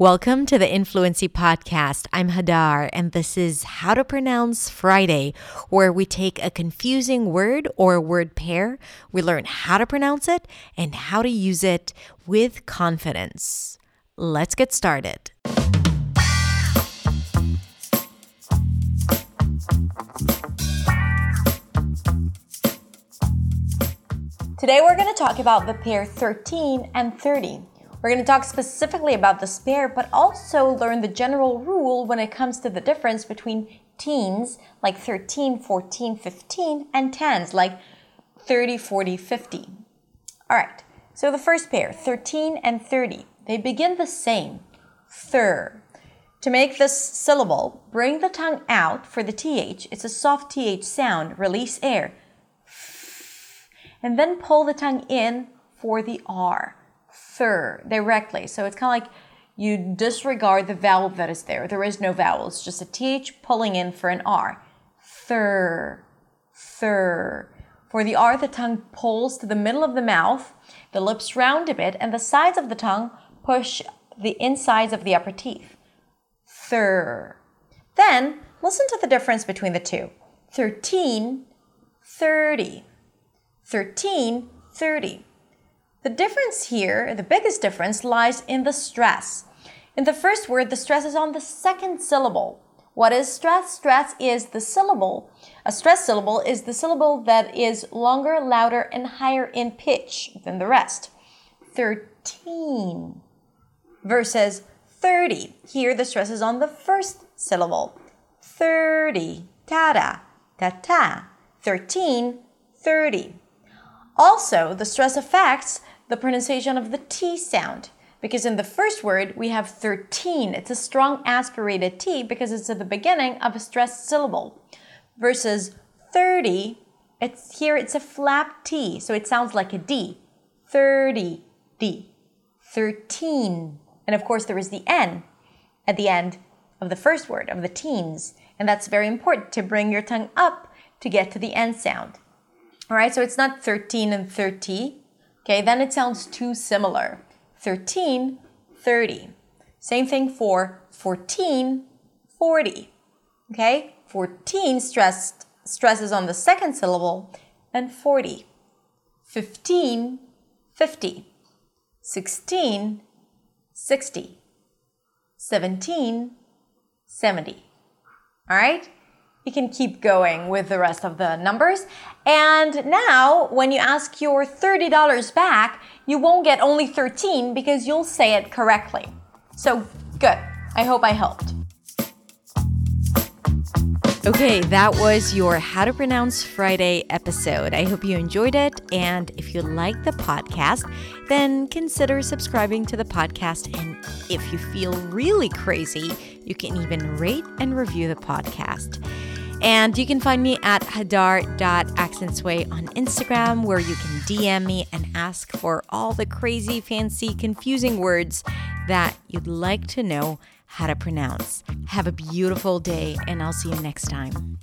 Welcome to the Influency Podcast. I'm Hadar, and this is How to Pronounce Friday, where we take a confusing word or word pair, we learn how to pronounce it and how to use it with confidence. Let's get started. Today, we're going to talk about the pair 13 and 30. We're going to talk specifically about this pair, but also learn the general rule when it comes to the difference between teens, like 13, 14, 15, and tens, like 30, 40, 50. All right, so the first pair, 13 and 30, they begin the same, thir. To make this syllable, bring the tongue out for the th. It's a soft th sound, release air. And then pull the tongue in for the r thir directly. So it's kind of like you disregard the vowel that is there. There is no vowel. It's just a th pulling in for an r. Thir, thir. For the r, the tongue pulls to the middle of the mouth, the lips round a bit, and the sides of the tongue push the insides of the upper teeth. Thir. Then listen to the difference between the two. 13, 30. 13, 30. The difference here, the biggest difference, lies in the stress. In the first word, the stress is on the second syllable. What is stress? Stress is the syllable. A stress syllable is the syllable that is longer, louder, and higher in pitch than the rest. 13 versus 30. Here, the stress is on the first syllable. 30. Ta-da. Ta-ta. 13. 30. Also, the stress affects the pronunciation of the T sound. Because in the first word, we have 13. It's a strong aspirated T because it's at the beginning of a stressed syllable. Versus 30, it's here it's a flap T, so it sounds like a D. 30, D. 13. And of course, there is the N at the end of the first word, of the teens. And that's very important to bring your tongue up to get to the N sound. All right, so it's not 13 and 30. Okay, then it sounds too similar. 13, 30. Same thing for 14, 40. Okay, 14 stressed, stresses on the second syllable and 40. 15, 50. 16, 60. 17, 70. All right? You can keep going with the rest of the numbers. And now, when you ask your $30 back, you won't get only 13 because you'll say it correctly. So, good. I hope I helped. Okay, that was your How to Pronounce Friday episode. I hope you enjoyed it. And if you like the podcast, then consider subscribing to the podcast. And if you feel really crazy, you can even rate and review the podcast. And you can find me at hadar.accentsway on Instagram, where you can DM me and ask for all the crazy, fancy, confusing words that you'd like to know how to pronounce. Have a beautiful day, and I'll see you next time.